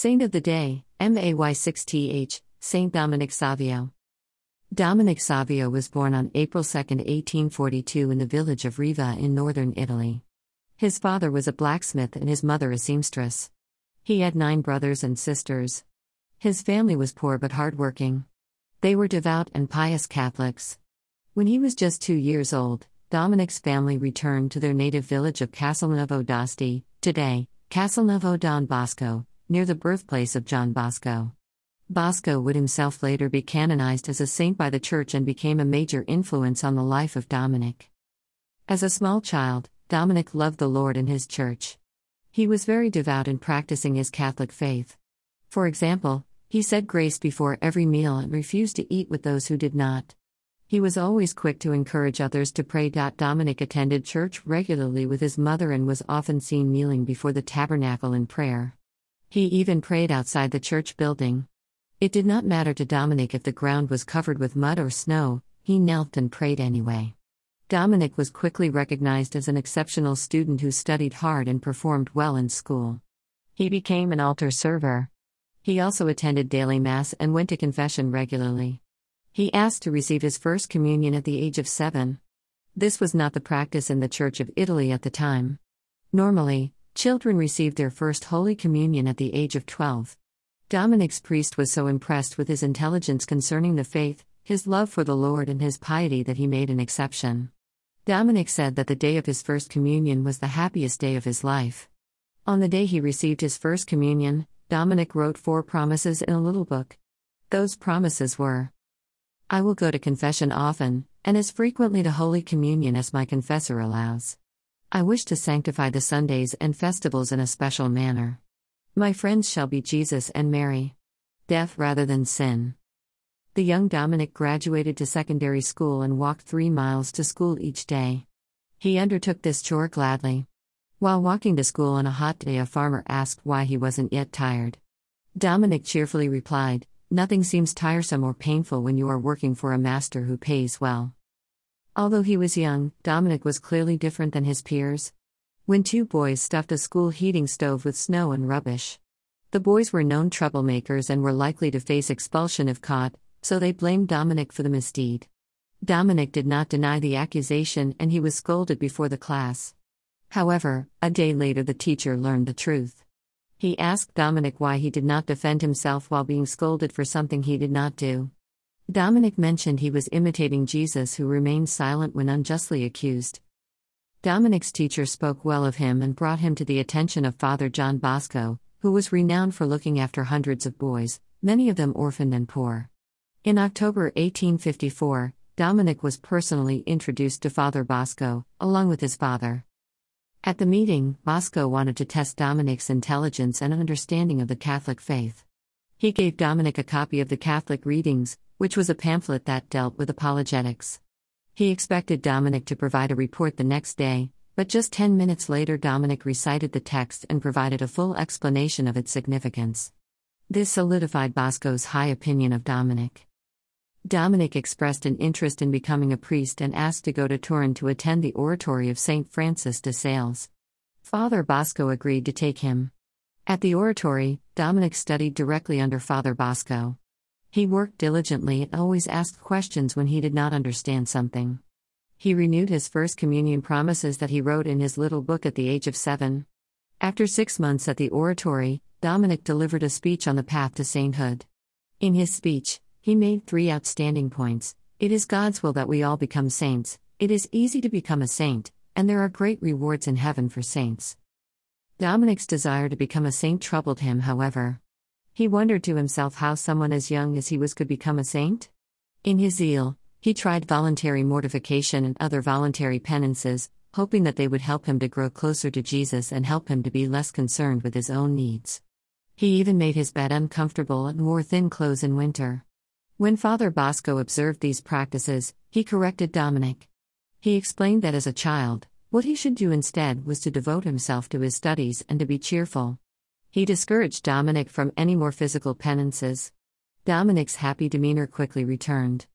Saint of the Day, MAY6TH, Saint Dominic Savio. Dominic Savio was born on April 2, 1842, in the village of Riva in northern Italy. His father was a blacksmith and his mother a seamstress. He had nine brothers and sisters. His family was poor but hardworking. They were devout and pious Catholics. When he was just two years old, Dominic's family returned to their native village of Castelnuovo d'Asti, today, Castelnuovo Don Bosco, near the birthplace of John Bosco. Bosco would himself later be canonized as a saint by the Church and became a major influence on the life of Dominic. As a small child, Dominic loved the Lord and his Church. He was very devout in practicing his Catholic faith. For example, he said grace before every meal and refused to eat with those who did not. He was always quick to encourage others to pray. Dominic attended church regularly with his mother and was often seen kneeling before the tabernacle in prayer. He even prayed outside the church building. It did not matter to Dominic if the ground was covered with mud or snow, he knelt and prayed anyway. Dominic was quickly recognized as an exceptional student who studied hard and performed well in school. He became an altar server. He also attended daily Mass and went to confession regularly. He asked to receive his first communion at the age of seven. This was not the practice in the Church of Italy at the time. Normally, Children received their first Holy Communion at the age of 12. Dominic's priest was so impressed with his intelligence concerning the faith, his love for the Lord, and his piety that he made an exception. Dominic said that the day of his first communion was the happiest day of his life. On the day he received his first communion, Dominic wrote four promises in a little book. Those promises were I will go to confession often, and as frequently to Holy Communion as my confessor allows. I wish to sanctify the Sundays and festivals in a special manner. My friends shall be Jesus and Mary. Death rather than sin. The young Dominic graduated to secondary school and walked three miles to school each day. He undertook this chore gladly. While walking to school on a hot day, a farmer asked why he wasn't yet tired. Dominic cheerfully replied, Nothing seems tiresome or painful when you are working for a master who pays well. Although he was young, Dominic was clearly different than his peers. When two boys stuffed a school heating stove with snow and rubbish. The boys were known troublemakers and were likely to face expulsion if caught, so they blamed Dominic for the misdeed. Dominic did not deny the accusation and he was scolded before the class. However, a day later the teacher learned the truth. He asked Dominic why he did not defend himself while being scolded for something he did not do. Dominic mentioned he was imitating Jesus, who remained silent when unjustly accused. Dominic's teacher spoke well of him and brought him to the attention of Father John Bosco, who was renowned for looking after hundreds of boys, many of them orphaned and poor. In October 1854, Dominic was personally introduced to Father Bosco, along with his father. At the meeting, Bosco wanted to test Dominic's intelligence and understanding of the Catholic faith. He gave Dominic a copy of the Catholic Readings, which was a pamphlet that dealt with apologetics. He expected Dominic to provide a report the next day, but just 10 minutes later, Dominic recited the text and provided a full explanation of its significance. This solidified Bosco's high opinion of Dominic. Dominic expressed an interest in becoming a priest and asked to go to Turin to attend the oratory of St. Francis de Sales. Father Bosco agreed to take him. At the oratory, Dominic studied directly under Father Bosco. He worked diligently and always asked questions when he did not understand something. He renewed his first communion promises that he wrote in his little book at the age of seven. After six months at the oratory, Dominic delivered a speech on the path to sainthood. In his speech, he made three outstanding points It is God's will that we all become saints, it is easy to become a saint, and there are great rewards in heaven for saints. Dominic's desire to become a saint troubled him, however. He wondered to himself how someone as young as he was could become a saint. In his zeal, he tried voluntary mortification and other voluntary penances, hoping that they would help him to grow closer to Jesus and help him to be less concerned with his own needs. He even made his bed uncomfortable and wore thin clothes in winter. When Father Bosco observed these practices, he corrected Dominic. He explained that as a child, what he should do instead was to devote himself to his studies and to be cheerful. He discouraged Dominic from any more physical penances. Dominic's happy demeanor quickly returned.